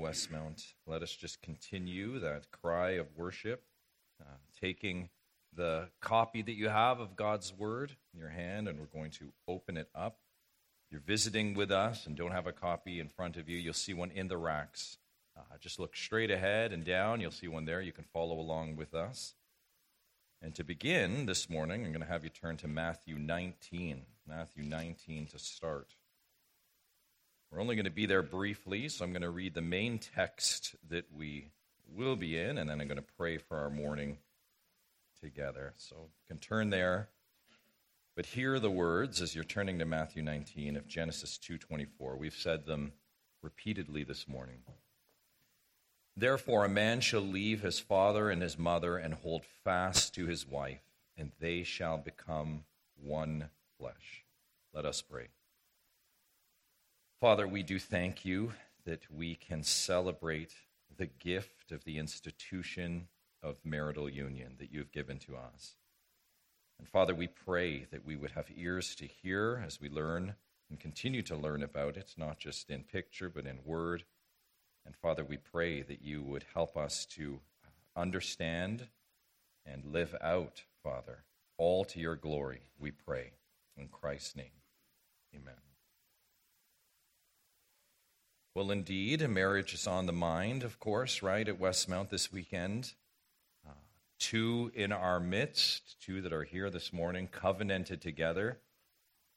Westmount, let us just continue that cry of worship, uh, taking the copy that you have of God's Word in your hand, and we're going to open it up. If you're visiting with us and don't have a copy in front of you, you'll see one in the racks. Uh, just look straight ahead and down. You'll see one there. You can follow along with us. And to begin this morning, I'm going to have you turn to Matthew 19. Matthew 19 to start. We're only going to be there briefly, so I'm going to read the main text that we will be in, and then I'm going to pray for our morning together. So you can turn there. But hear the words as you're turning to Matthew 19 of Genesis 2:24. We've said them repeatedly this morning. Therefore a man shall leave his father and his mother and hold fast to his wife, and they shall become one flesh. Let us pray. Father, we do thank you that we can celebrate the gift of the institution of marital union that you have given to us. And Father, we pray that we would have ears to hear as we learn and continue to learn about it, not just in picture, but in word. And Father, we pray that you would help us to understand and live out, Father, all to your glory, we pray. In Christ's name, amen. Well, indeed, a marriage is on the mind, of course, right, at Westmount this weekend. Uh, two in our midst, two that are here this morning, covenanted together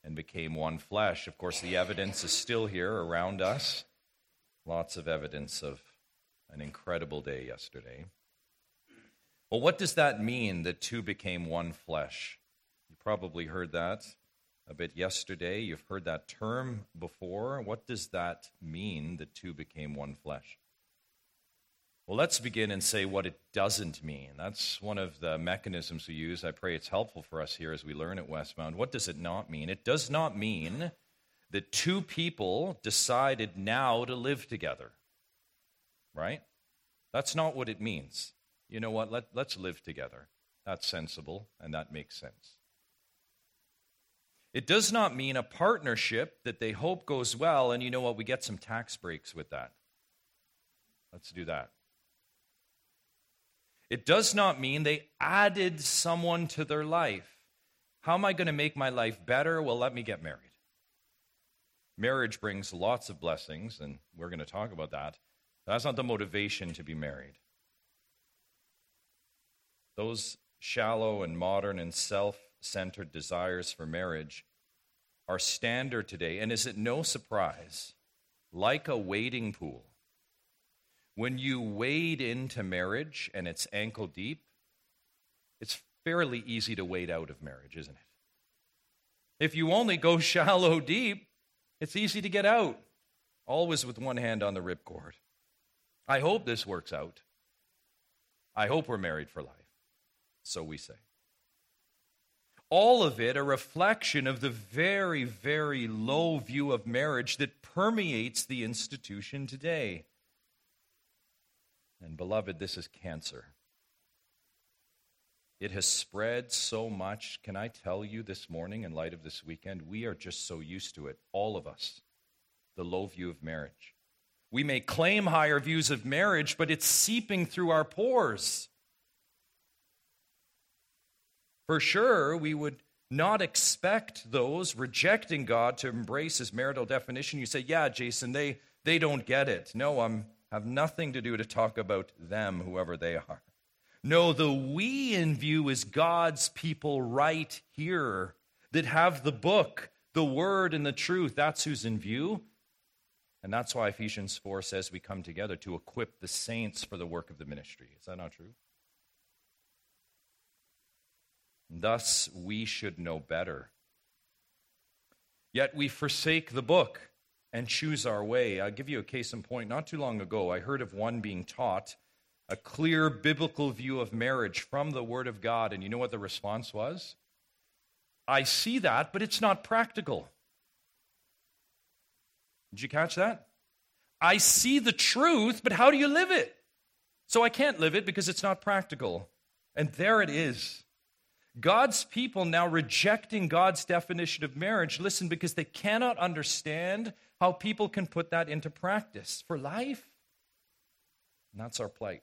and became one flesh. Of course, the evidence is still here around us. Lots of evidence of an incredible day yesterday. Well, what does that mean that two became one flesh? You probably heard that a bit yesterday. You've heard that term before. What does that mean the two became one flesh? Well, let's begin and say what it doesn't mean. That's one of the mechanisms we use. I pray it's helpful for us here as we learn at Westmount. What does it not mean? It does not mean that two people decided now to live together, right? That's not what it means. You know what? Let, let's live together. That's sensible and that makes sense. It does not mean a partnership that they hope goes well, and you know what? We get some tax breaks with that. Let's do that. It does not mean they added someone to their life. How am I going to make my life better? Well, let me get married. Marriage brings lots of blessings, and we're going to talk about that. That's not the motivation to be married. Those shallow and modern and self centered desires for marriage are standard today. And is it no surprise, like a wading pool, when you wade into marriage and it's ankle deep, it's fairly easy to wade out of marriage, isn't it? If you only go shallow deep, it's easy to get out, always with one hand on the ripcord. I hope this works out. I hope we're married for life. So we say all of it a reflection of the very, very low view of marriage that permeates the institution today. And, beloved, this is cancer. It has spread so much. Can I tell you this morning, in light of this weekend, we are just so used to it, all of us, the low view of marriage. We may claim higher views of marriage, but it's seeping through our pores. For sure, we would not expect those rejecting God to embrace his marital definition. You say, yeah, Jason, they, they don't get it. No, I'm have nothing to do to talk about them, whoever they are. No, the we in view is God's people right here that have the book, the word, and the truth. That's who's in view. And that's why Ephesians 4 says we come together to equip the saints for the work of the ministry. Is that not true? Thus, we should know better. Yet we forsake the book and choose our way. I'll give you a case in point. Not too long ago, I heard of one being taught a clear biblical view of marriage from the Word of God. And you know what the response was? I see that, but it's not practical. Did you catch that? I see the truth, but how do you live it? So I can't live it because it's not practical. And there it is. God's people now rejecting God's definition of marriage, listen, because they cannot understand how people can put that into practice for life. And that's our plight.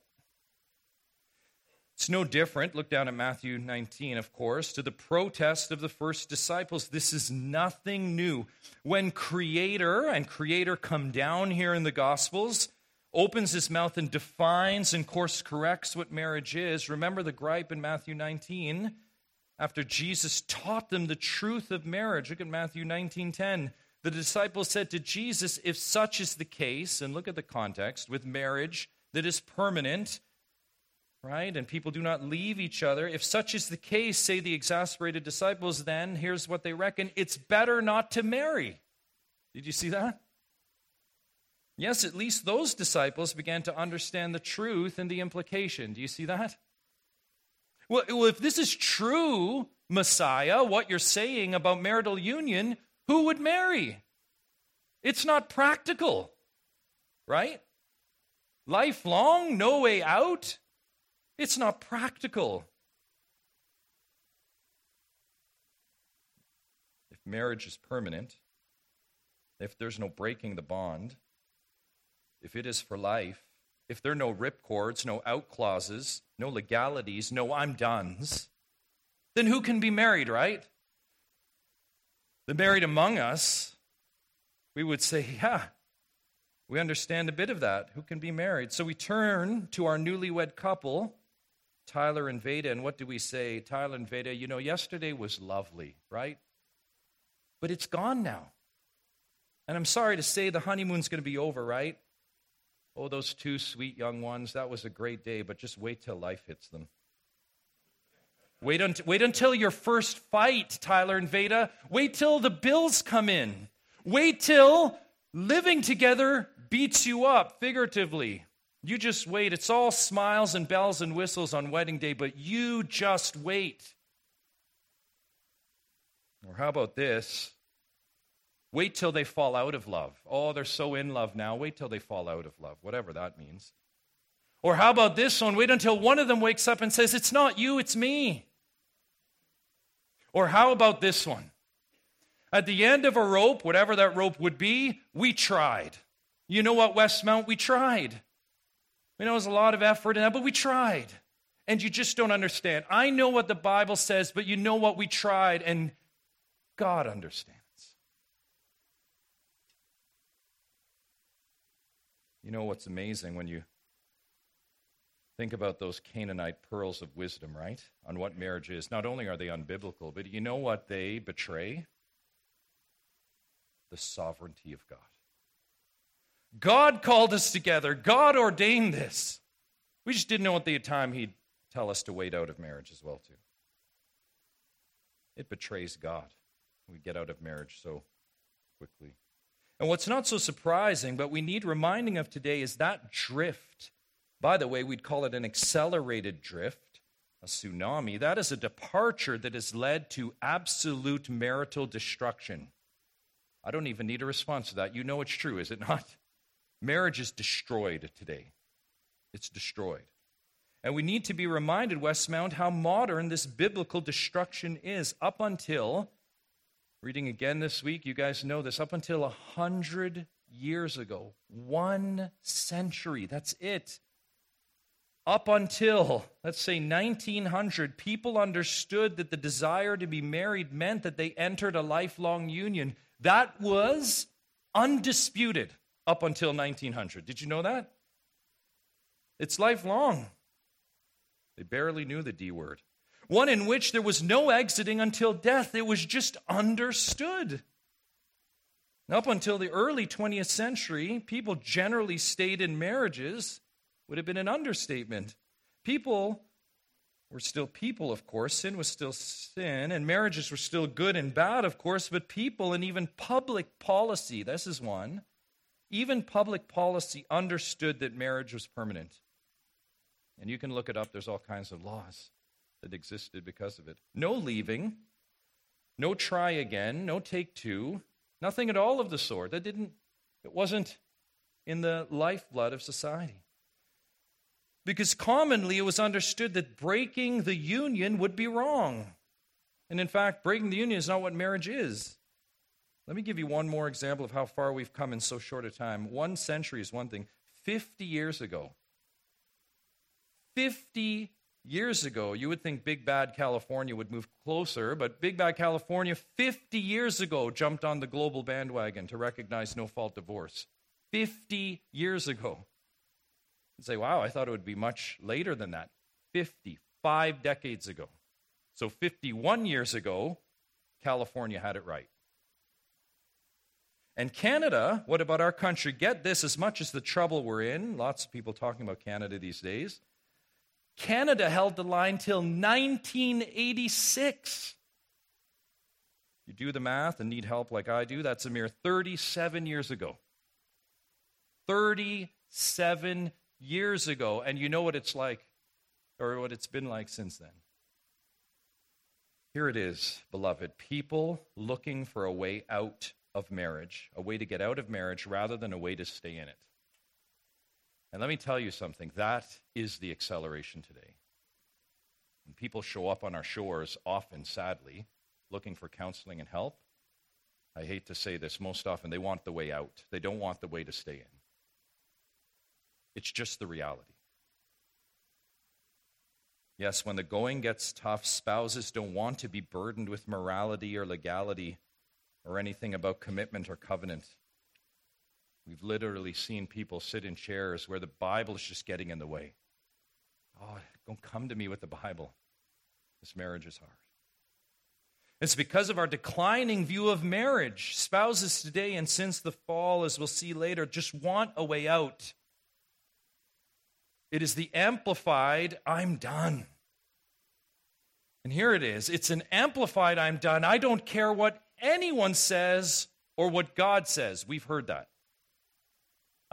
It's no different. Look down at Matthew 19, of course, to the protest of the first disciples. This is nothing new. When Creator and Creator come down here in the Gospels, opens his mouth and defines and course corrects what marriage is. Remember the gripe in Matthew 19 after Jesus taught them the truth of marriage. Look at Matthew 19:10. The disciples said to Jesus, "If such is the case, and look at the context with marriage that is permanent, right? And people do not leave each other. If such is the case, say the exasperated disciples, then here's what they reckon it's better not to marry. Did you see that? Yes, at least those disciples began to understand the truth and the implication. Do you see that? Well, if this is true, Messiah, what you're saying about marital union, who would marry? It's not practical, right? Lifelong, no way out. It's not practical. If marriage is permanent, if there's no breaking the bond, if it is for life, if there are no rip cords, no out clauses, no legalities, no I'm done's, then who can be married, right? The married among us, we would say, yeah, we understand a bit of that. Who can be married? So we turn to our newlywed couple, Tyler and Veda, and what do we say? Tyler and Veda, you know, yesterday was lovely, right? But it's gone now. And I'm sorry to say the honeymoon's going to be over, right? Oh, those two sweet young ones, that was a great day, but just wait till life hits them. Wait, un- wait until your first fight, Tyler and Veda. Wait till the bills come in. Wait till living together beats you up, figuratively. You just wait. It's all smiles and bells and whistles on wedding day, but you just wait. Or how about this? Wait till they fall out of love. Oh, they're so in love now. Wait till they fall out of love, whatever that means. Or how about this one? Wait until one of them wakes up and says, It's not you, it's me. Or how about this one? At the end of a rope, whatever that rope would be, we tried. You know what, Westmount? We tried. We know it was a lot of effort in that, but we tried. And you just don't understand. I know what the Bible says, but you know what we tried, and God understands. You know what's amazing when you think about those Canaanite pearls of wisdom, right? On what marriage is. Not only are they unbiblical, but you know what they betray? The sovereignty of God. God called us together. God ordained this. We just didn't know at the time He'd tell us to wait out of marriage as well, too. It betrays God. We get out of marriage so quickly. And what's not so surprising, but we need reminding of today, is that drift. By the way, we'd call it an accelerated drift, a tsunami. That is a departure that has led to absolute marital destruction. I don't even need a response to that. You know it's true, is it not? Marriage is destroyed today. It's destroyed. And we need to be reminded, Westmount, how modern this biblical destruction is. Up until Reading again this week, you guys know this. Up until a hundred years ago, one century, that's it. Up until, let's say, 1900, people understood that the desire to be married meant that they entered a lifelong union. That was undisputed up until 1900. Did you know that? It's lifelong. They barely knew the D word one in which there was no exiting until death. It was just understood. Up until the early 20th century, people generally stayed in marriages, would have been an understatement. People were still people, of course. Sin was still sin, and marriages were still good and bad, of course, but people and even public policy, this is one, even public policy understood that marriage was permanent. And you can look it up, there's all kinds of laws that existed because of it. No leaving, no try again, no take two, nothing at all of the sort. That didn't, it wasn't in the lifeblood of society. Because commonly it was understood that breaking the union would be wrong. And in fact, breaking the union is not what marriage is. Let me give you one more example of how far we've come in so short a time. One century is one thing. 50 years ago, 50 years ago, you would think Big Bad California would move closer, but Big Bad California 50 years ago jumped on the global bandwagon to recognize no fault divorce. 50 years ago. You say, wow, I thought it would be much later than that. 55 decades ago. So 51 years ago, California had it right. And Canada, what about our country? Get this as much as the trouble we're in, lots of people talking about Canada these days. Canada held the line till 1986. You do the math and need help like I do, that's a mere 37 years ago. 37 years ago. And you know what it's like, or what it's been like since then. Here it is, beloved. People looking for a way out of marriage, a way to get out of marriage rather than a way to stay in it. And let me tell you something that is the acceleration today. When people show up on our shores, often, sadly, looking for counseling and help, I hate to say this, most often they want the way out. They don't want the way to stay in. It's just the reality. Yes, when the going gets tough, spouses don't want to be burdened with morality or legality or anything about commitment or covenant. We've literally seen people sit in chairs where the Bible is just getting in the way. Oh, don't come to me with the Bible. This marriage is hard. It's because of our declining view of marriage. Spouses today, and since the fall, as we'll see later, just want a way out. It is the amplified, I'm done. And here it is it's an amplified, I'm done. I don't care what anyone says or what God says. We've heard that.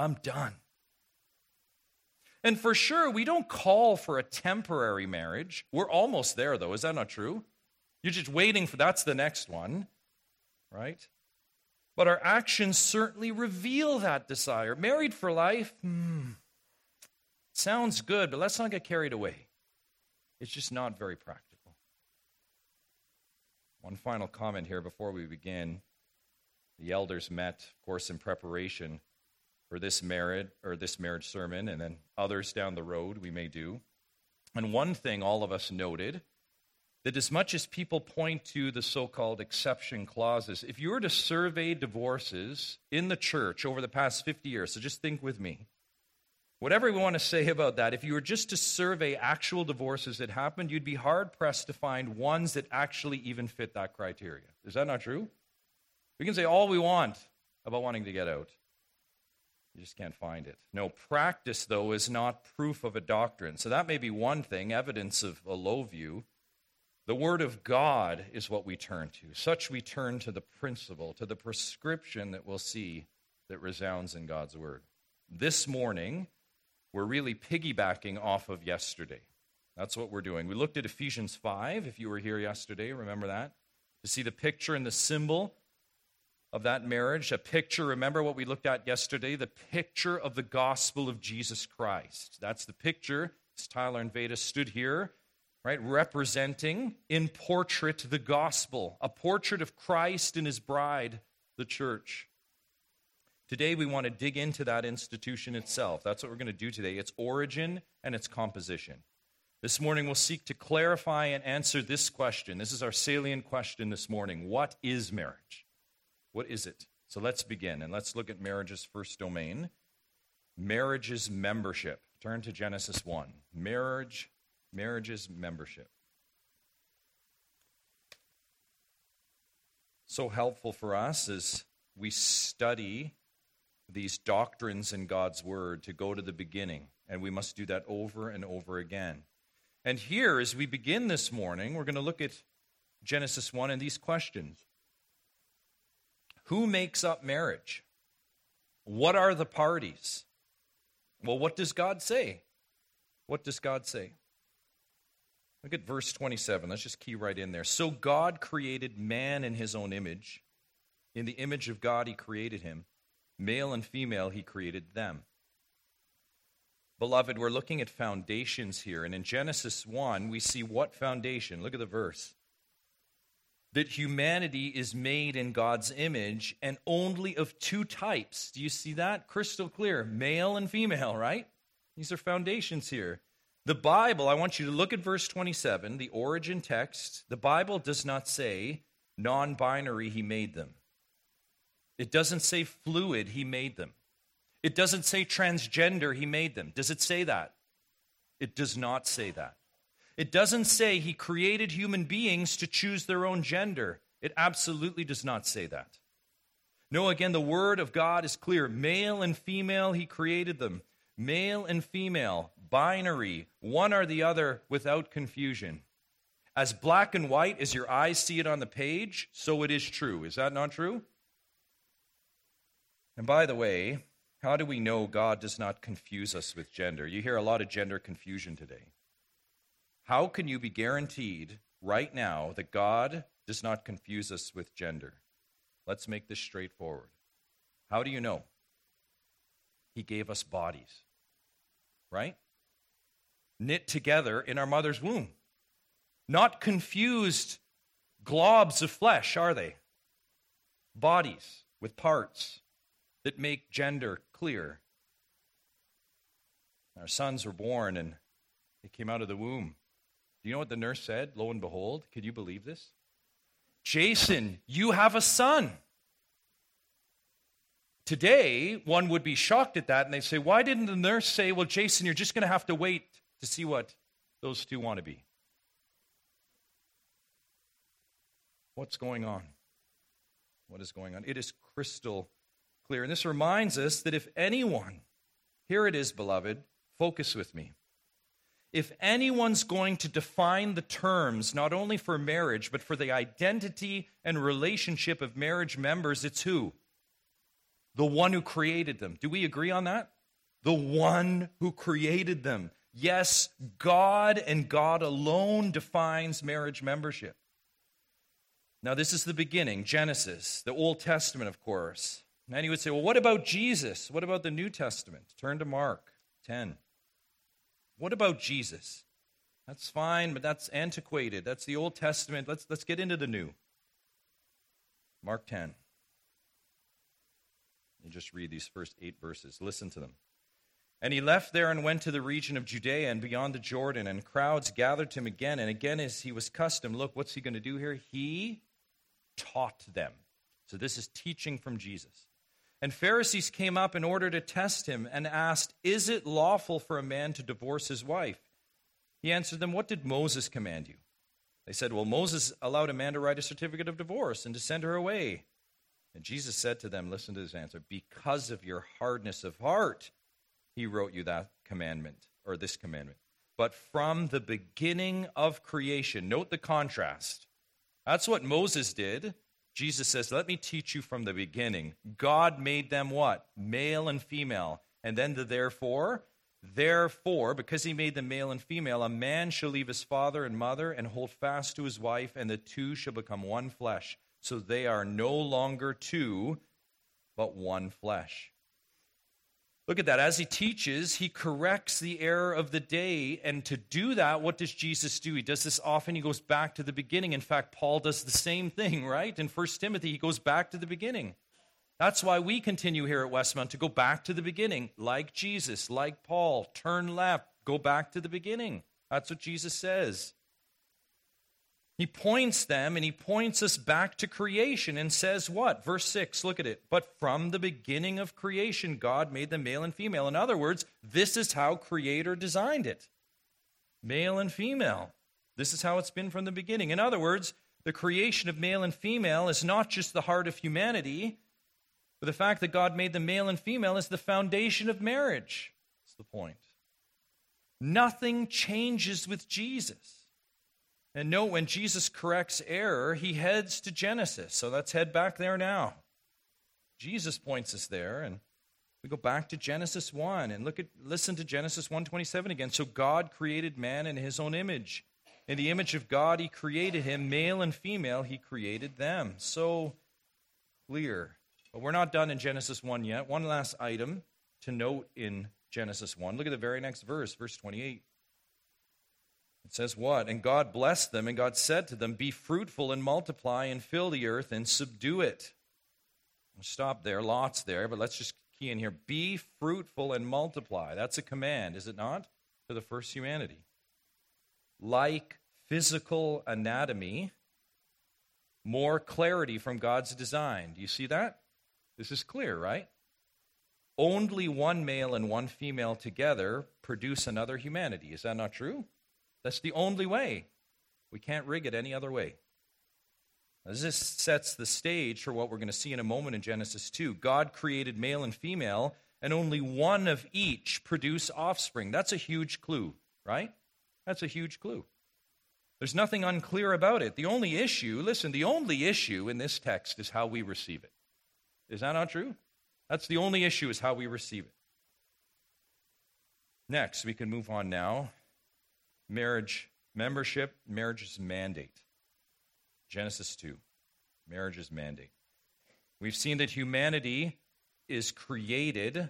I'm done. And for sure, we don't call for a temporary marriage. We're almost there, though. Is that not true? You're just waiting for that's the next one, right? But our actions certainly reveal that desire. Married for life, hmm, sounds good, but let's not get carried away. It's just not very practical. One final comment here before we begin. The elders met, of course, in preparation for this marriage or this marriage sermon, and then others down the road we may do. And one thing all of us noted that as much as people point to the so called exception clauses, if you were to survey divorces in the church over the past 50 years, so just think with me, Whatever we want to say about that, if you were just to survey actual divorces that happened, you'd be hard pressed to find ones that actually even fit that criteria. Is that not true? We can say all we want about wanting to get out. You just can't find it. No, practice, though, is not proof of a doctrine. So that may be one thing, evidence of a low view. The Word of God is what we turn to. Such we turn to the principle, to the prescription that we'll see that resounds in God's Word. This morning, we're really piggybacking off of yesterday. That's what we're doing. We looked at Ephesians 5, if you were here yesterday, remember that? To see the picture and the symbol of that marriage. A picture, remember what we looked at yesterday? The picture of the gospel of Jesus Christ. That's the picture. As Tyler and Veda stood here, right, representing in portrait the gospel, a portrait of Christ and his bride, the church. Today, we want to dig into that institution itself. That's what we're going to do today its origin and its composition. This morning, we'll seek to clarify and answer this question. This is our salient question this morning What is marriage? What is it? So let's begin and let's look at marriage's first domain marriage's membership. Turn to Genesis 1. Marriage, marriage's membership. So helpful for us as we study these doctrines in God's Word to go to the beginning. And we must do that over and over again. And here, as we begin this morning, we're going to look at Genesis 1 and these questions Who makes up marriage? What are the parties? Well, what does God say? What does God say? Look at verse 27. Let's just key right in there. So God created man in his own image. In the image of God, he created him. Male and female, he created them. Beloved, we're looking at foundations here. And in Genesis 1, we see what foundation? Look at the verse. That humanity is made in God's image and only of two types. Do you see that? Crystal clear. Male and female, right? These are foundations here. The Bible, I want you to look at verse 27, the origin text. The Bible does not say non binary, he made them. It doesn't say fluid, he made them. It doesn't say transgender, he made them. Does it say that? It does not say that. It doesn't say he created human beings to choose their own gender. It absolutely does not say that. No, again, the word of God is clear. Male and female, he created them. Male and female, binary, one or the other without confusion. As black and white as your eyes see it on the page, so it is true. Is that not true? And by the way, how do we know God does not confuse us with gender? You hear a lot of gender confusion today. How can you be guaranteed right now that God does not confuse us with gender? Let's make this straightforward. How do you know? He gave us bodies, right? Knit together in our mother's womb. Not confused globs of flesh, are they? Bodies with parts that make gender clear. Our sons were born and they came out of the womb. Do you know what the nurse said? Lo and behold, could you believe this? Jason, you have a son. Today, one would be shocked at that and they say, Why didn't the nurse say, Well, Jason, you're just going to have to wait to see what those two want to be? What's going on? What is going on? It is crystal clear. And this reminds us that if anyone, here it is, beloved, focus with me. If anyone's going to define the terms, not only for marriage, but for the identity and relationship of marriage members, it's who? The one who created them. Do we agree on that? The one who created them. Yes, God and God alone defines marriage membership. Now, this is the beginning, Genesis, the Old Testament, of course. And you would say, well, what about Jesus? What about the New Testament? Turn to Mark 10. What about Jesus? That's fine, but that's antiquated. That's the Old Testament. Let's, let's get into the New. Mark 10. You just read these first eight verses. Listen to them. And he left there and went to the region of Judea and beyond the Jordan, and crowds gathered to him again. And again, as he was custom, look, what's he going to do here? He taught them. So this is teaching from Jesus. And Pharisees came up in order to test him and asked, Is it lawful for a man to divorce his wife? He answered them, What did Moses command you? They said, Well, Moses allowed a man to write a certificate of divorce and to send her away. And Jesus said to them, Listen to this answer, because of your hardness of heart, he wrote you that commandment, or this commandment. But from the beginning of creation, note the contrast. That's what Moses did. Jesus says, Let me teach you from the beginning. God made them what? Male and female. And then the therefore. Therefore, because he made them male and female, a man shall leave his father and mother and hold fast to his wife, and the two shall become one flesh. So they are no longer two, but one flesh. Look at that. As he teaches, he corrects the error of the day. And to do that, what does Jesus do? He does this often. He goes back to the beginning. In fact, Paul does the same thing, right? In 1 Timothy, he goes back to the beginning. That's why we continue here at Westmount to go back to the beginning, like Jesus, like Paul. Turn left, go back to the beginning. That's what Jesus says. He points them and he points us back to creation and says what? Verse 6, look at it. But from the beginning of creation, God made them male and female. In other words, this is how Creator designed it male and female. This is how it's been from the beginning. In other words, the creation of male and female is not just the heart of humanity, but the fact that God made them male and female is the foundation of marriage. That's the point. Nothing changes with Jesus. And note when Jesus corrects error, he heads to Genesis. So let's head back there now. Jesus points us there and we go back to Genesis 1 and look at listen to Genesis 1:27 again. So God created man in his own image. In the image of God he created him, male and female he created them. So clear. But we're not done in Genesis 1 yet. One last item to note in Genesis 1. Look at the very next verse, verse 28. It says what? And God blessed them, and God said to them, Be fruitful and multiply and fill the earth and subdue it. We'll stop there, lots there, but let's just key in here. Be fruitful and multiply. That's a command, is it not? to the first humanity. Like physical anatomy, more clarity from God's design. Do you see that? This is clear, right? Only one male and one female together produce another humanity. Is that not true? That's the only way. We can't rig it any other way. This sets the stage for what we're going to see in a moment in Genesis 2. God created male and female, and only one of each produce offspring. That's a huge clue, right? That's a huge clue. There's nothing unclear about it. The only issue, listen, the only issue in this text is how we receive it. Is that not true? That's the only issue, is how we receive it. Next, we can move on now. Marriage, membership, marriage's mandate. Genesis 2, marriage's mandate. We've seen that humanity is created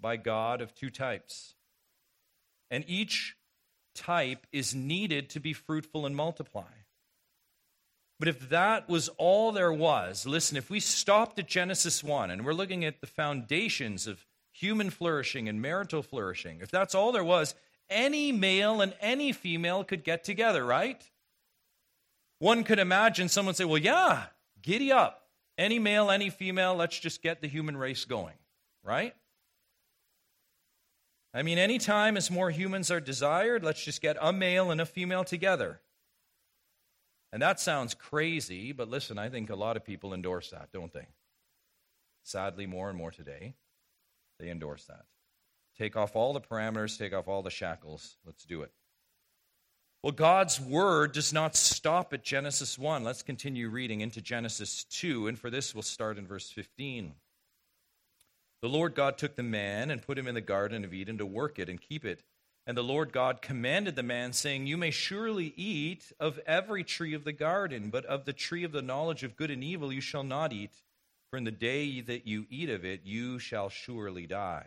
by God of two types. And each type is needed to be fruitful and multiply. But if that was all there was, listen, if we stopped at Genesis 1 and we're looking at the foundations of human flourishing and marital flourishing, if that's all there was, any male and any female could get together, right? One could imagine someone say, well, yeah, giddy up. Any male, any female, let's just get the human race going, right? I mean, anytime as more humans are desired, let's just get a male and a female together. And that sounds crazy, but listen, I think a lot of people endorse that, don't they? Sadly, more and more today, they endorse that. Take off all the parameters, take off all the shackles. Let's do it. Well, God's word does not stop at Genesis 1. Let's continue reading into Genesis 2, and for this we'll start in verse 15. The Lord God took the man and put him in the Garden of Eden to work it and keep it. And the Lord God commanded the man, saying, You may surely eat of every tree of the garden, but of the tree of the knowledge of good and evil you shall not eat, for in the day that you eat of it you shall surely die.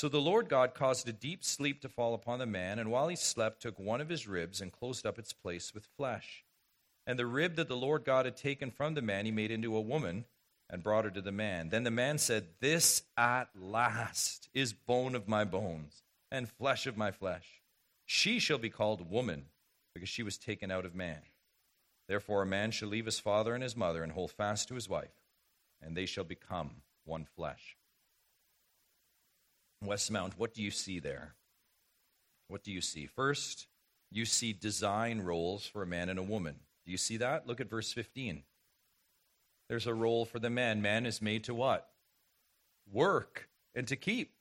So the Lord God caused a deep sleep to fall upon the man, and while he slept, took one of his ribs and closed up its place with flesh. And the rib that the Lord God had taken from the man, he made into a woman and brought her to the man. Then the man said, This at last is bone of my bones and flesh of my flesh. She shall be called woman, because she was taken out of man. Therefore, a man shall leave his father and his mother and hold fast to his wife, and they shall become one flesh. Westmount, what do you see there? What do you see? First, you see design roles for a man and a woman. Do you see that? Look at verse 15. There's a role for the man. Man is made to what? Work and to keep.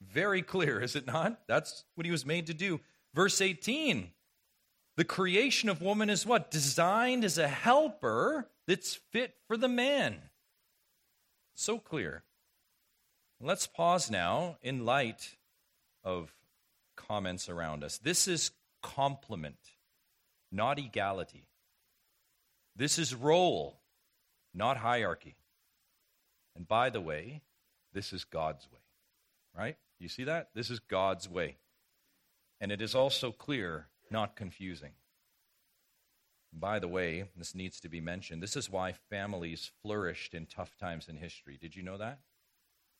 Very clear, is it not? That's what he was made to do. Verse 18. The creation of woman is what? Designed as a helper that's fit for the man. So clear. Let's pause now in light of comments around us. This is complement, not egality. This is role, not hierarchy. And by the way, this is God's way, right? You see that? This is God's way. And it is also clear, not confusing. By the way, this needs to be mentioned. This is why families flourished in tough times in history. Did you know that?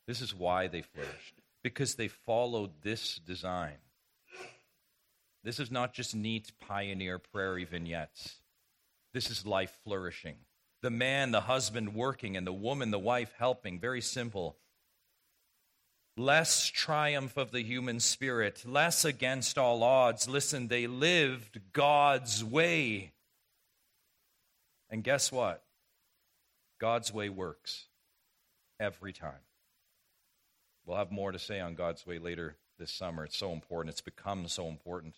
This is why they flourished, because they followed this design. This is not just neat pioneer prairie vignettes. This is life flourishing. The man, the husband working, and the woman, the wife helping. Very simple. Less triumph of the human spirit, less against all odds. Listen, they lived God's way. And guess what? God's way works every time. We'll have more to say on God's way later this summer. It's so important. It's become so important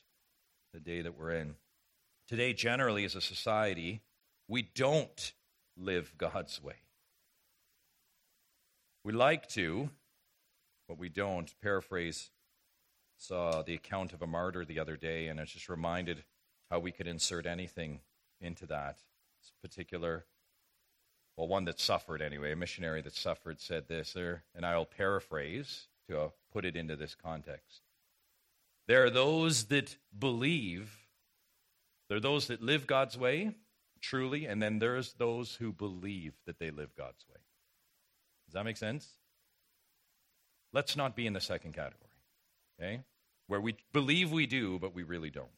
the day that we're in. Today, generally, as a society, we don't live God's way. We like to, but we don't. Paraphrase Saw the account of a martyr the other day, and I was just reminded how we could insert anything into that. Particular, well, one that suffered anyway, a missionary that suffered said this, and I'll paraphrase to uh, put it into this context. There are those that believe, there are those that live God's way, truly, and then there's those who believe that they live God's way. Does that make sense? Let's not be in the second category, okay? Where we believe we do, but we really don't.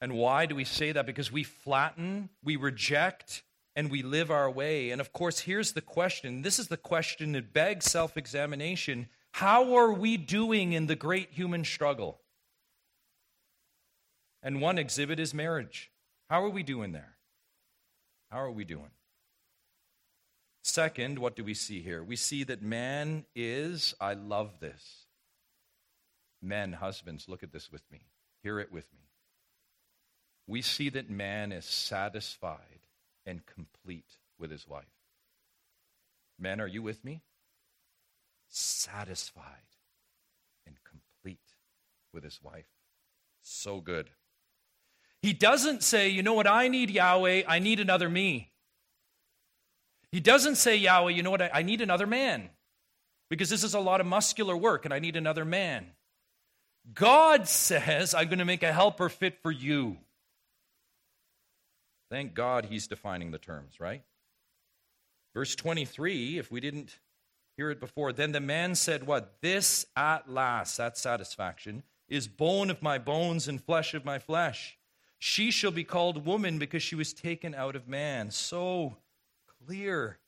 And why do we say that? Because we flatten, we reject, and we live our way. And of course, here's the question this is the question that begs self examination. How are we doing in the great human struggle? And one exhibit is marriage. How are we doing there? How are we doing? Second, what do we see here? We see that man is, I love this. Men, husbands, look at this with me. Hear it with me. We see that man is satisfied and complete with his wife. Men, are you with me? Satisfied and complete with his wife. So good. He doesn't say, you know what, I need Yahweh, I need another me. He doesn't say, Yahweh, you know what, I, need another man because this is a lot of muscular work and I need another man. God says, I'm going to make a helper fit for you. Thank God he's defining the terms, right? Verse 23, if we didn't hear it before, then the man said, What? This at last, that satisfaction, is bone of my bones and flesh of my flesh. She shall be called woman because she was taken out of man. So clear.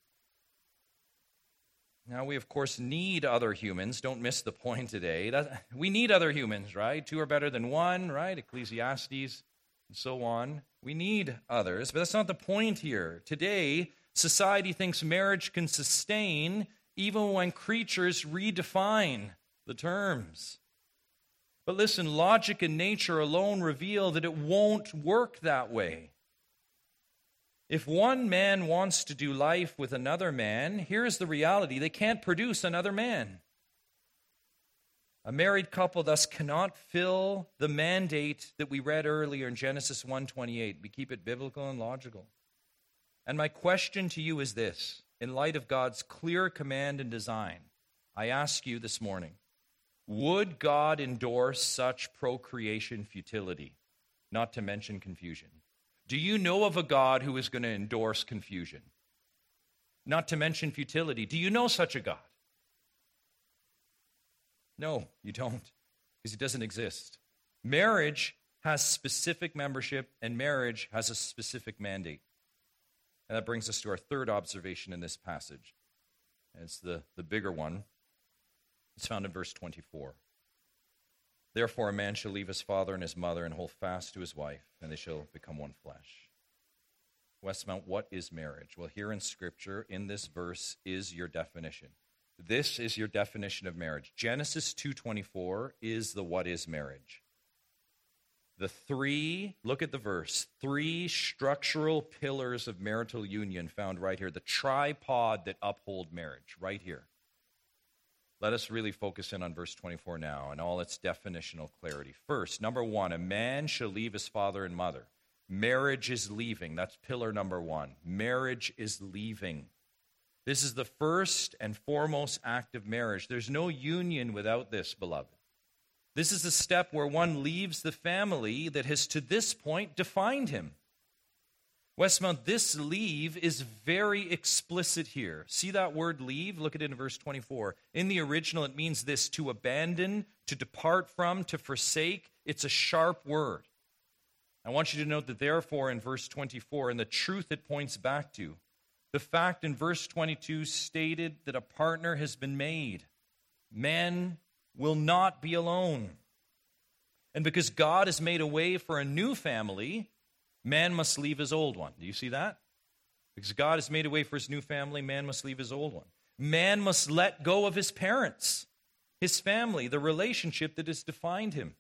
Now, we of course need other humans. Don't miss the point today. We need other humans, right? Two are better than one, right? Ecclesiastes, and so on. We need others, but that's not the point here. Today, society thinks marriage can sustain even when creatures redefine the terms. But listen, logic and nature alone reveal that it won't work that way. If one man wants to do life with another man, here's the reality they can't produce another man. A married couple thus cannot fill the mandate that we read earlier in Genesis 1:28. We keep it biblical and logical. And my question to you is this, in light of God's clear command and design, I ask you this morning, would God endorse such procreation futility, not to mention confusion? Do you know of a God who is going to endorse confusion? Not to mention futility. Do you know such a God? No, you don't, because it doesn't exist. Marriage has specific membership, and marriage has a specific mandate. And that brings us to our third observation in this passage. And it's the, the bigger one. It's found in verse 24. Therefore, a man shall leave his father and his mother and hold fast to his wife, and they shall become one flesh. Westmount, what is marriage? Well, here in Scripture, in this verse, is your definition. This is your definition of marriage. Genesis 2:24 is the what is marriage. The three, look at the verse, three structural pillars of marital union found right here, the tripod that uphold marriage, right here. Let us really focus in on verse 24 now and all its definitional clarity. First, number one, a man shall leave his father and mother. Marriage is leaving. That's pillar number one. Marriage is leaving. This is the first and foremost act of marriage. There's no union without this, beloved. This is the step where one leaves the family that has to this point defined him. Westmount, this leave is very explicit here. See that word leave? Look at it in verse 24. In the original, it means this to abandon, to depart from, to forsake. It's a sharp word. I want you to note that, therefore, in verse 24, and the truth it points back to, the fact in verse 22 stated that a partner has been made. Man will not be alone. And because God has made a way for a new family, man must leave his old one. Do you see that? Because God has made a way for his new family, man must leave his old one. Man must let go of his parents, his family, the relationship that has defined him.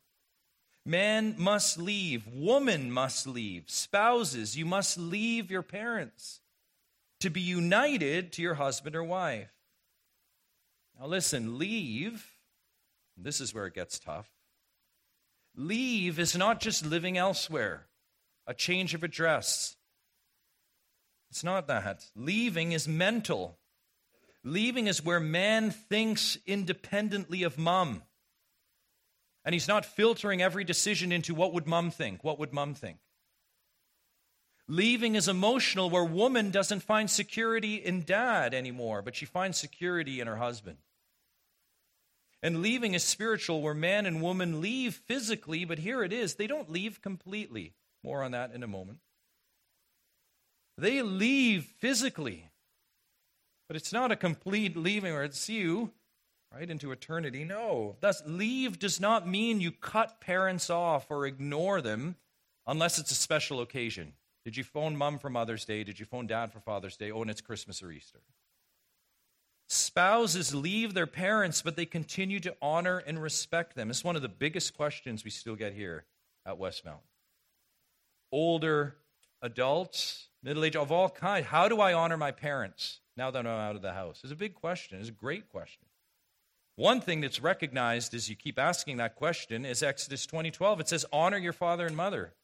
Man must leave. Woman must leave. Spouses, you must leave your parents to be united to your husband or wife. Now, listen, leave This is where it gets tough. Leave is not just living elsewhere, a change of address. It's not that. Leaving is mental. Leaving is where man thinks independently of mom. And he's not filtering every decision into what would mom think? What would mom think? Leaving is emotional, where woman doesn't find security in dad anymore, but she finds security in her husband. And leaving is spiritual, where man and woman leave physically, but here it is, they don't leave completely. More on that in a moment. They leave physically, but it's not a complete leaving where it's you right into eternity. No, thus leave does not mean you cut parents off or ignore them unless it's a special occasion. Did you phone mom for Mother's Day? Did you phone dad for Father's Day? Oh, and it's Christmas or Easter. Spouses leave their parents, but they continue to honor and respect them. It's one of the biggest questions we still get here at Westmount. Older adults, middle age, of all kinds. How do I honor my parents now that I'm out of the house? It's a big question. It's a great question. One thing that's recognized as you keep asking that question is Exodus 20:12. It says, "Honor your father and mother."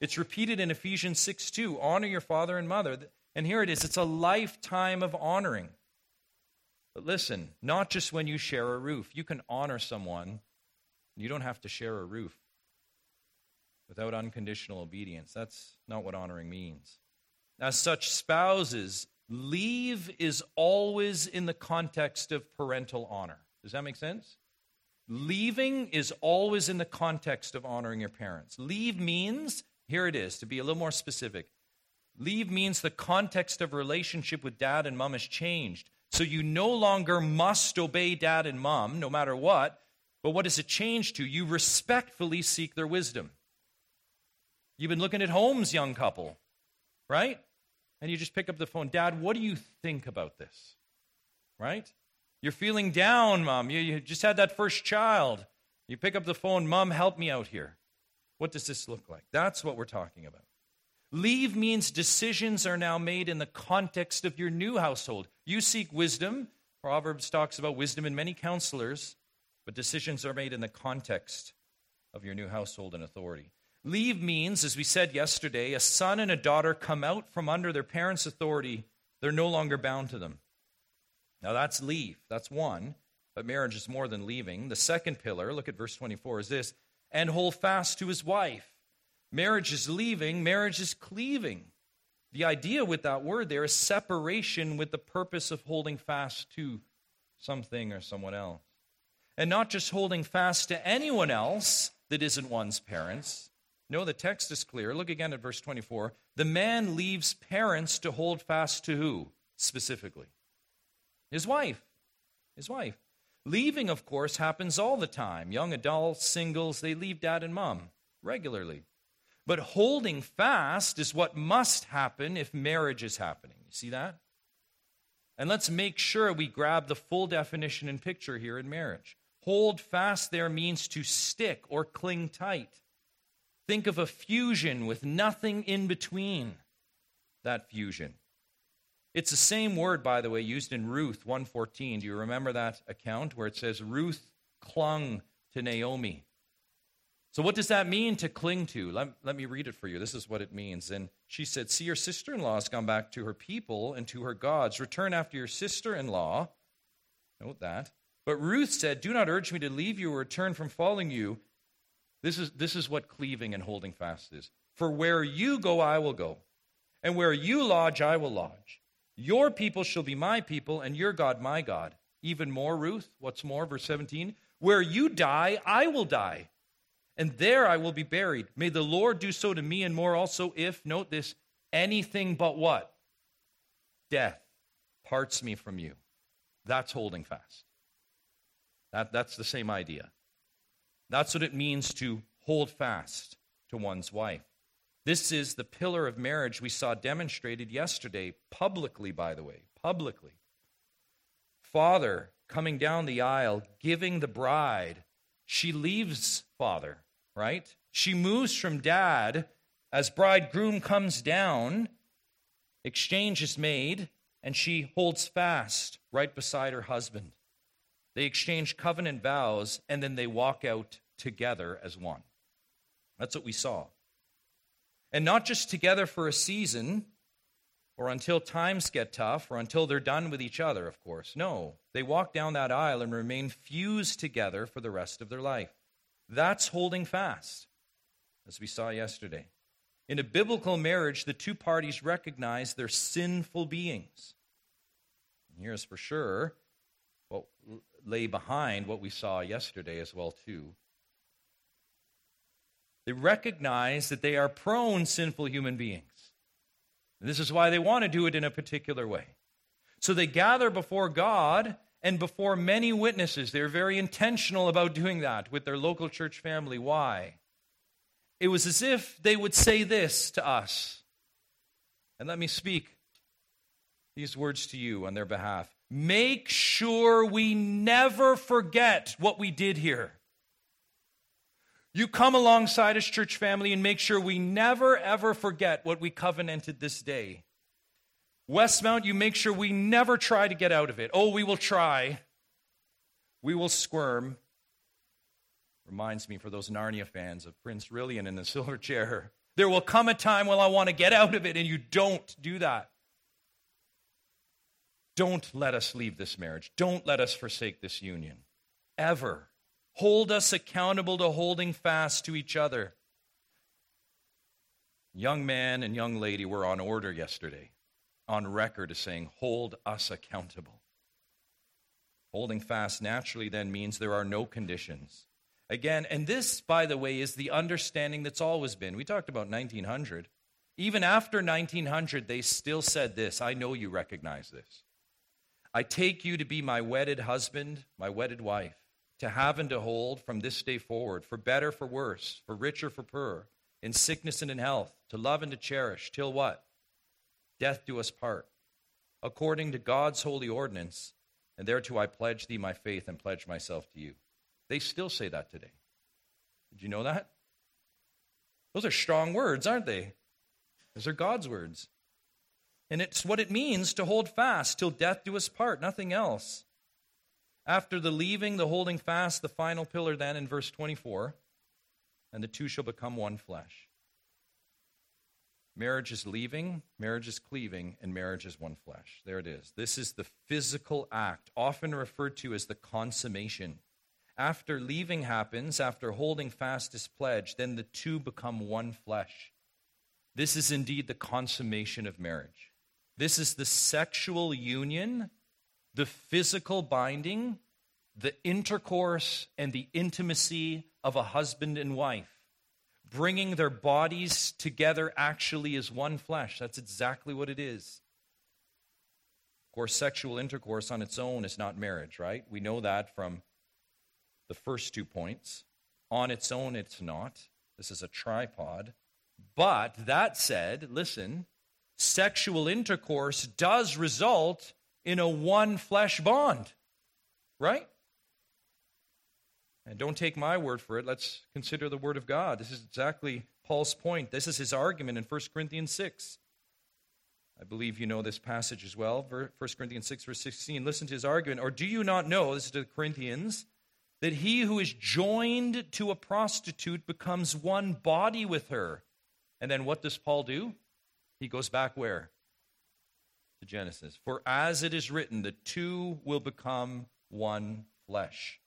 It's repeated in Ephesians 6 2. Honor your father and mother. And here it is it's a lifetime of honoring. But listen, not just when you share a roof. You can honor someone, you don't have to share a roof without unconditional obedience. That's not what honoring means. As such, spouses, leave is always in the context of parental honor. Does that make sense? Leaving is always in the context of honoring your parents. Leave means here it is, to be a little more specific. Leave means the context of relationship with dad and mom has changed. So you no longer must obey dad and mom, no matter what. But what does it change to? You respectfully seek their wisdom. You've been looking at homes, young couple, right? And you just pick up the phone. Dad, what do you think about this? Right? You're feeling down, mom. You, you just had that first child. You pick up the phone, Mom, help me out here. What does this look like? That's what we're talking about. Leave means decisions are now made in the context of your new household. You seek wisdom. Proverbs talks about wisdom in many counselors, but decisions are made in the context of your new household and authority. Leave means, as we said yesterday, a son and a daughter come out from under their parents' authority. They're no longer bound to them. Now that's leave. That's one. But marriage is more than leaving. The second pillar, look at verse 24, is this and hold fast to his wife. Marriage is leaving, marriage is cleaving. The idea with that word there is separation with the purpose of holding fast to something or someone else. And not just holding fast to anyone else that isn't one's parents. No, the text is clear. Look again at verse 24. The man leaves parents to hold fast to who specifically? His wife. His wife. Leaving, of course, happens all the time. Young adults, singles, they leave dad and mom regularly. But holding fast is what must happen if marriage is happening. You see that? And let's make sure we grab the full definition and picture here in marriage. Hold fast there means to stick or cling tight. Think of a fusion with nothing in between that fusion. It's the same word, by the way, used in Ruth 114. Do you remember that account where it says Ruth clung to Naomi? So, what does that mean to cling to? Let, let me read it for you. This is what it means. And she said, See, your sister in law has gone back to her people and to her gods. Return after your sister in law. Note that. But Ruth said, Do not urge me to leave you or return from following you. This is, this is what cleaving and holding fast is. For where you go, I will go, and where you lodge, I will lodge. Your people shall be my people, and your God my God. Even more, Ruth, what's more? Verse 17 Where you die, I will die, and there I will be buried. May the Lord do so to me, and more also, if, note this, anything but what? Death parts me from you. That's holding fast. That, that's the same idea. That's what it means to hold fast to one's wife. This is the pillar of marriage we saw demonstrated yesterday, publicly, by the way, publicly. Father coming down the aisle, giving the bride. She leaves father, right? She moves from dad as bridegroom comes down. Exchange is made, and she holds fast right beside her husband. They exchange covenant vows and then they walk out together as one. That's what we saw. And not just together for a season or until times get tough or until they're done with each other, of course. No, they walk down that aisle and remain fused together for the rest of their life. That's holding fast, as we saw yesterday. In a biblical marriage, the two parties recognize their sinful beings. And here's for sure what lay behind what we saw yesterday as well too. They recognize that they are prone sinful human beings. This is why they want to do it in a particular way. So they gather before God and before many witnesses. They're very intentional about doing that with their local church family. Why? It was as if they would say this to us. And let me speak these words to you on their behalf. Make sure we never forget what we did here. You come alongside us, church family, and make sure we never, ever forget what we covenanted this day. Westmount, you make sure we never try to get out of it. Oh, we will try. We will squirm. Reminds me for those Narnia fans of Prince Rilian in the silver chair. There will come a time when I want to get out of it, and you don't do that. Don't let us leave this marriage. Don't let us forsake this union. Ever. Hold us accountable to holding fast to each other. Young man and young lady were on order yesterday, on record as saying, Hold us accountable. Holding fast naturally then means there are no conditions. Again, and this, by the way, is the understanding that's always been. We talked about 1900. Even after 1900, they still said this I know you recognize this. I take you to be my wedded husband, my wedded wife, to have and to hold from this day forward, for better, for worse, for richer, for poorer, in sickness and in health, to love and to cherish, till what? Death do us part. According to God's holy ordinance, and thereto I pledge thee my faith and pledge myself to you. They still say that today. Did you know that? Those are strong words, aren't they? Those are God's words. And it's what it means to hold fast till death do us part, nothing else. After the leaving, the holding fast, the final pillar, then in verse 24, and the two shall become one flesh. Marriage is leaving, marriage is cleaving, and marriage is one flesh. There it is. This is the physical act, often referred to as the consummation. After leaving happens, after holding fast is pledged, then the two become one flesh. This is indeed the consummation of marriage. This is the sexual union, the physical binding, the intercourse, and the intimacy of a husband and wife. Bringing their bodies together actually as one flesh. That's exactly what it is. Of course, sexual intercourse on its own is not marriage, right? We know that from the first two points. On its own, it's not. This is a tripod. But that said, listen, sexual intercourse does result in a one flesh bond, right? And don't take my word for it. Let's consider the word of God. This is exactly Paul's point. This is his argument in 1 Corinthians 6. I believe you know this passage as well. 1 Corinthians 6, verse 16. Listen to his argument. Or do you not know, this is to the Corinthians, that he who is joined to a prostitute becomes one body with her. And then what does Paul do? He goes back where? To Genesis. For as it is written, the two will become one flesh.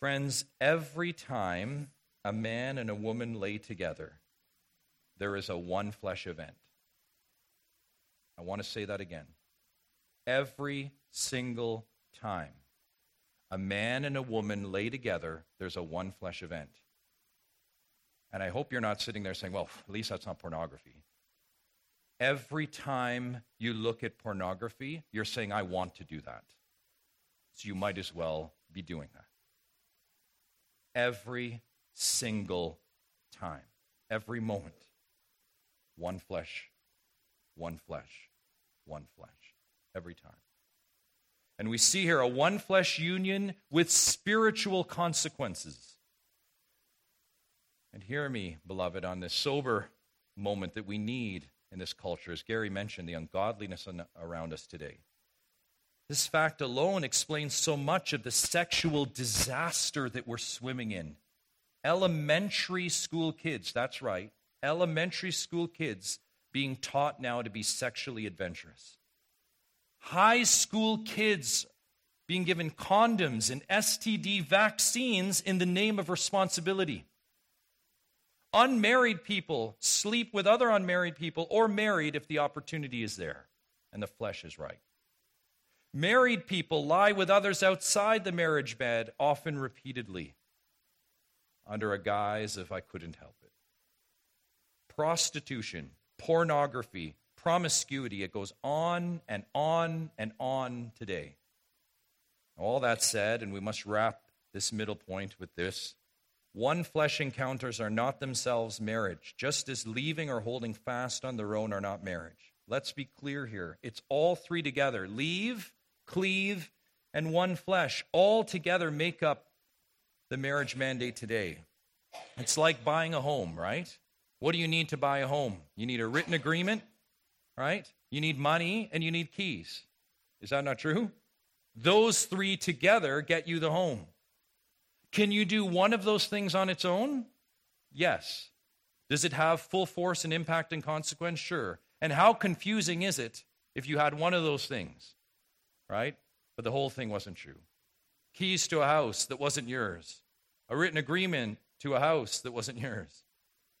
Friends, every time a man and a woman lay together, there is a one flesh event. I want to say that again. Every single time a man and a woman lay together, there's a one flesh event. And I hope you're not sitting there saying, well, at least that's not pornography. Every time you look at pornography, you're saying, I want to do that. So you might as well be doing that. Every single time, every moment, one flesh, one flesh, one flesh, every time. And we see here a one flesh union with spiritual consequences. And hear me, beloved, on this sober moment that we need in this culture, as Gary mentioned, the ungodliness around us today. This fact alone explains so much of the sexual disaster that we're swimming in. Elementary school kids, that's right, elementary school kids being taught now to be sexually adventurous. High school kids being given condoms and STD vaccines in the name of responsibility. Unmarried people sleep with other unmarried people or married if the opportunity is there and the flesh is right. Married people lie with others outside the marriage bed, often repeatedly, under a guise of I couldn't help it. Prostitution, pornography, promiscuity, it goes on and on and on today. All that said, and we must wrap this middle point with this one flesh encounters are not themselves marriage, just as leaving or holding fast on their own are not marriage. Let's be clear here. It's all three together leave, cleave, and one flesh. All together make up the marriage mandate today. It's like buying a home, right? What do you need to buy a home? You need a written agreement, right? You need money and you need keys. Is that not true? Those three together get you the home. Can you do one of those things on its own? Yes. Does it have full force and impact and consequence? Sure. And how confusing is it if you had one of those things, right? But the whole thing wasn't true. Keys to a house that wasn't yours, a written agreement to a house that wasn't yours.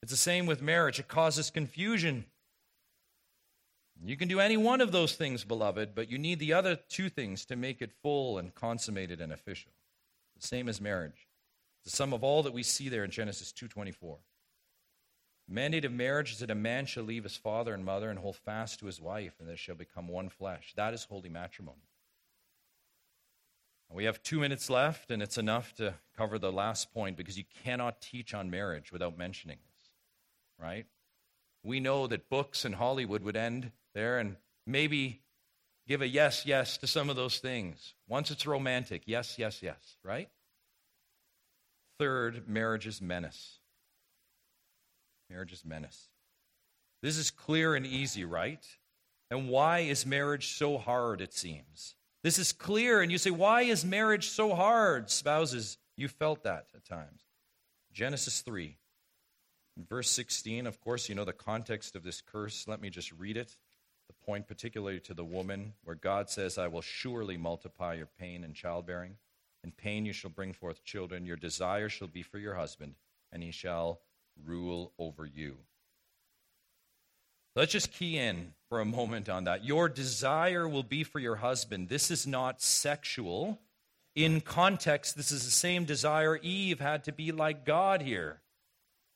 It's the same with marriage, it causes confusion. You can do any one of those things, beloved, but you need the other two things to make it full and consummated and official the same as marriage. The sum of all that we see there in Genesis 2:24. The mandate of marriage is that a man shall leave his father and mother and hold fast to his wife, and they shall become one flesh. That is holy matrimony. We have two minutes left, and it's enough to cover the last point because you cannot teach on marriage without mentioning this, right? We know that books in Hollywood would end there and maybe give a yes, yes to some of those things. Once it's romantic, yes, yes, yes, right? Third, marriage is menace. Marriage is menace. This is clear and easy, right? And why is marriage so hard, it seems? This is clear, and you say, why is marriage so hard? Spouses, you felt that at times. Genesis 3, verse 16, of course, you know the context of this curse. Let me just read it point particularly to the woman, where God says, I will surely multiply your pain and childbearing. In pain you shall bring forth children. Your desire shall be for your husband, and he shall rule over you. Let's just key in for a moment on that. Your desire will be for your husband. This is not sexual. In context, this is the same desire Eve had to be like God here.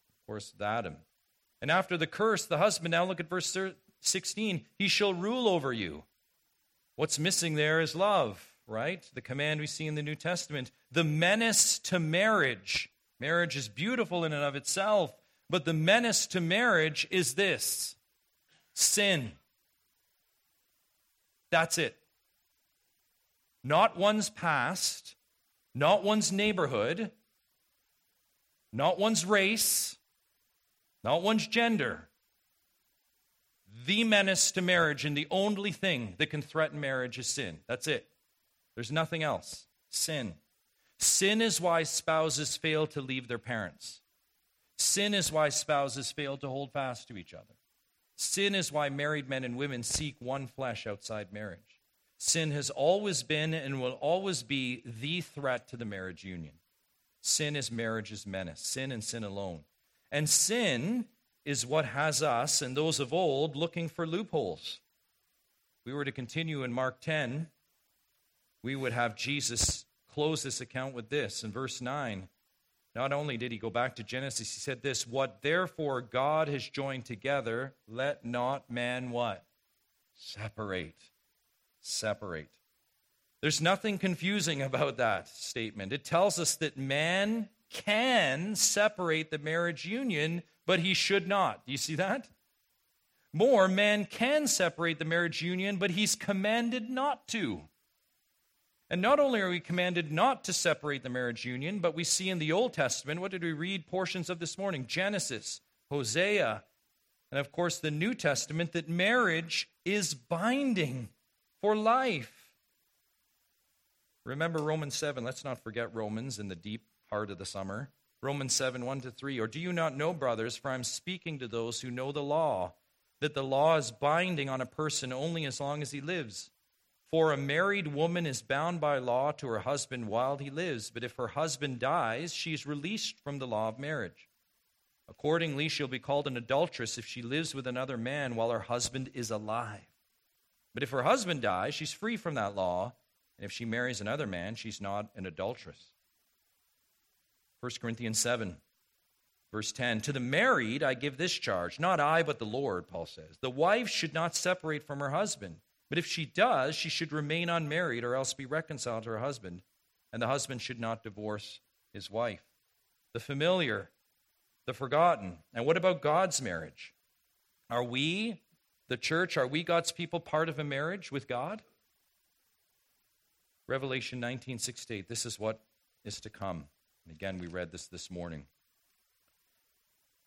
Of course, Adam. And after the curse, the husband, now look at verse 16, he shall rule over you. What's missing there is love, right? The command we see in the New Testament. The menace to marriage. Marriage is beautiful in and of itself, but the menace to marriage is this sin. That's it. Not one's past, not one's neighborhood, not one's race, not one's gender the menace to marriage and the only thing that can threaten marriage is sin. That's it. There's nothing else. Sin. Sin is why spouses fail to leave their parents. Sin is why spouses fail to hold fast to each other. Sin is why married men and women seek one flesh outside marriage. Sin has always been and will always be the threat to the marriage union. Sin is marriage's menace. Sin and sin alone. And sin is what has us and those of old looking for loopholes. we were to continue in Mark 10, we would have Jesus close this account with this in verse 9. Not only did he go back to Genesis, he said this, what therefore God has joined together, let not man what? Separate. Separate. There's nothing confusing about that statement. It tells us that man can separate the marriage union but he should not. Do you see that? More, man can separate the marriage union, but he's commanded not to. And not only are we commanded not to separate the marriage union, but we see in the Old Testament, what did we read portions of this morning? Genesis, Hosea, and of course the New Testament, that marriage is binding for life. Remember Romans 7. Let's not forget Romans in the deep heart of the summer. Romans 7, 1 to 3. Or do you not know, brothers, for I'm speaking to those who know the law, that the law is binding on a person only as long as he lives? For a married woman is bound by law to her husband while he lives, but if her husband dies, she is released from the law of marriage. Accordingly, she'll be called an adulteress if she lives with another man while her husband is alive. But if her husband dies, she's free from that law, and if she marries another man, she's not an adulteress. 1 Corinthians 7, verse 10 To the married, I give this charge, not I, but the Lord, Paul says. The wife should not separate from her husband. But if she does, she should remain unmarried or else be reconciled to her husband, and the husband should not divorce his wife. The familiar, the forgotten. And what about God's marriage? Are we, the church, are we God's people part of a marriage with God? Revelation 19:68 This is what is to come. And again, we read this this morning.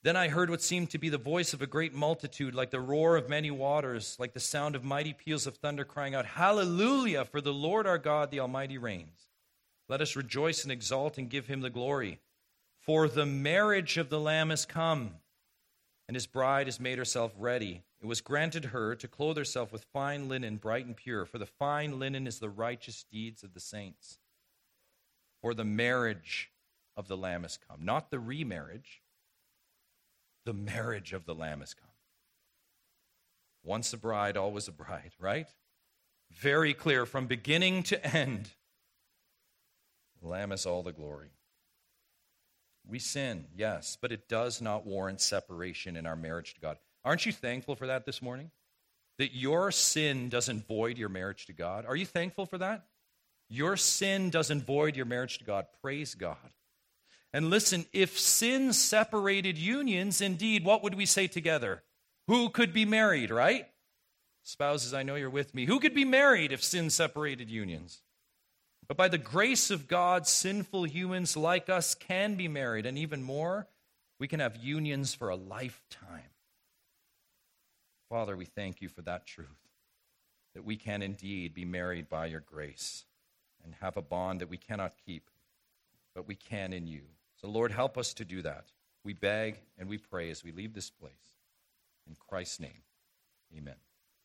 Then I heard what seemed to be the voice of a great multitude, like the roar of many waters, like the sound of mighty peals of thunder, crying out, Hallelujah! For the Lord our God, the Almighty, reigns. Let us rejoice and exult and give him the glory. For the marriage of the Lamb is come, and his bride has made herself ready. It was granted her to clothe herself with fine linen, bright and pure, for the fine linen is the righteous deeds of the saints. For the marriage of the Lamb is come, not the remarriage the marriage of the Lamb has come. Once a bride, always a bride, right? Very clear from beginning to end. Lamb is all the glory. We sin, yes, but it does not warrant separation in our marriage to God. Aren't you thankful for that this morning? That your sin doesn't void your marriage to God? Are you thankful for that? Your sin doesn't void your marriage to God. Praise God. And listen, if sin separated unions, indeed, what would we say together? Who could be married, right? Spouses, I know you're with me. Who could be married if sin separated unions? But by the grace of God, sinful humans like us can be married, and even more, we can have unions for a lifetime. Father, we thank you for that truth, that we can indeed be married by your grace and have a bond that we cannot keep, but we can in you. So, Lord, help us to do that. We beg and we pray as we leave this place. In Christ's name, amen.